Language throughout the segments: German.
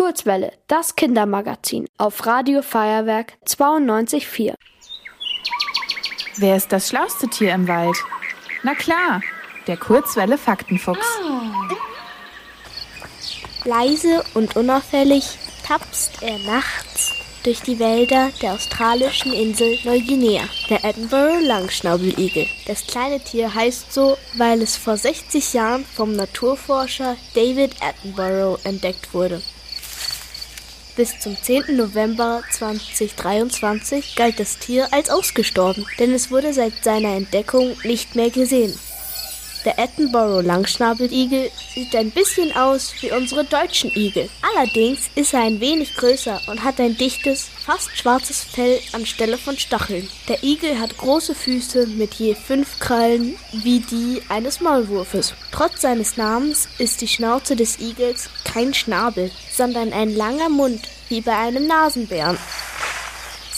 Kurzwelle, das Kindermagazin auf Radio Feuerwerk 92.4. Wer ist das schlauste Tier im Wald? Na klar, der Kurzwelle Faktenfuchs. Leise und unauffällig tapst er nachts durch die Wälder der australischen Insel Neuguinea, der Edinburgh Langschnaubeligel. Das kleine Tier heißt so, weil es vor 60 Jahren vom Naturforscher David Attenborough entdeckt wurde. Bis zum 10. November 2023 galt das Tier als ausgestorben, denn es wurde seit seiner Entdeckung nicht mehr gesehen. Der Attenborough Langschnabeligel sieht ein bisschen aus wie unsere deutschen Igel. Allerdings ist er ein wenig größer und hat ein dichtes, fast schwarzes Fell anstelle von Stacheln. Der Igel hat große Füße mit je fünf Krallen wie die eines Maulwurfes. Trotz seines Namens ist die Schnauze des Igels kein Schnabel, sondern ein langer Mund wie bei einem Nasenbären.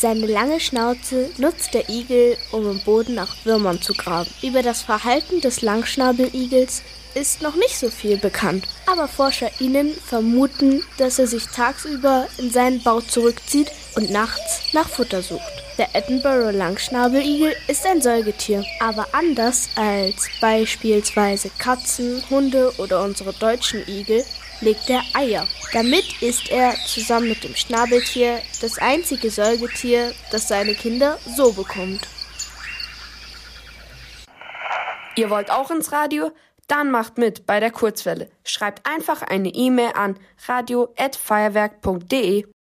Seine lange Schnauze nutzt der Igel, um im Boden nach Würmern zu graben. Über das Verhalten des Langschnabeligels ist noch nicht so viel bekannt, aber ForscherInnen vermuten, dass er sich tagsüber in seinen Bau zurückzieht und nachts nach Futter sucht. Der Edinburgh Langschnabeligel ist ein Säugetier, aber anders als beispielsweise Katzen, Hunde oder unsere deutschen Igel legt er Eier. Damit ist er zusammen mit dem Schnabeltier das einzige Säugetier, das seine Kinder so bekommt. Ihr wollt auch ins Radio? Dann macht mit bei der Kurzwelle. Schreibt einfach eine E-Mail an radio@feuerwerk.de.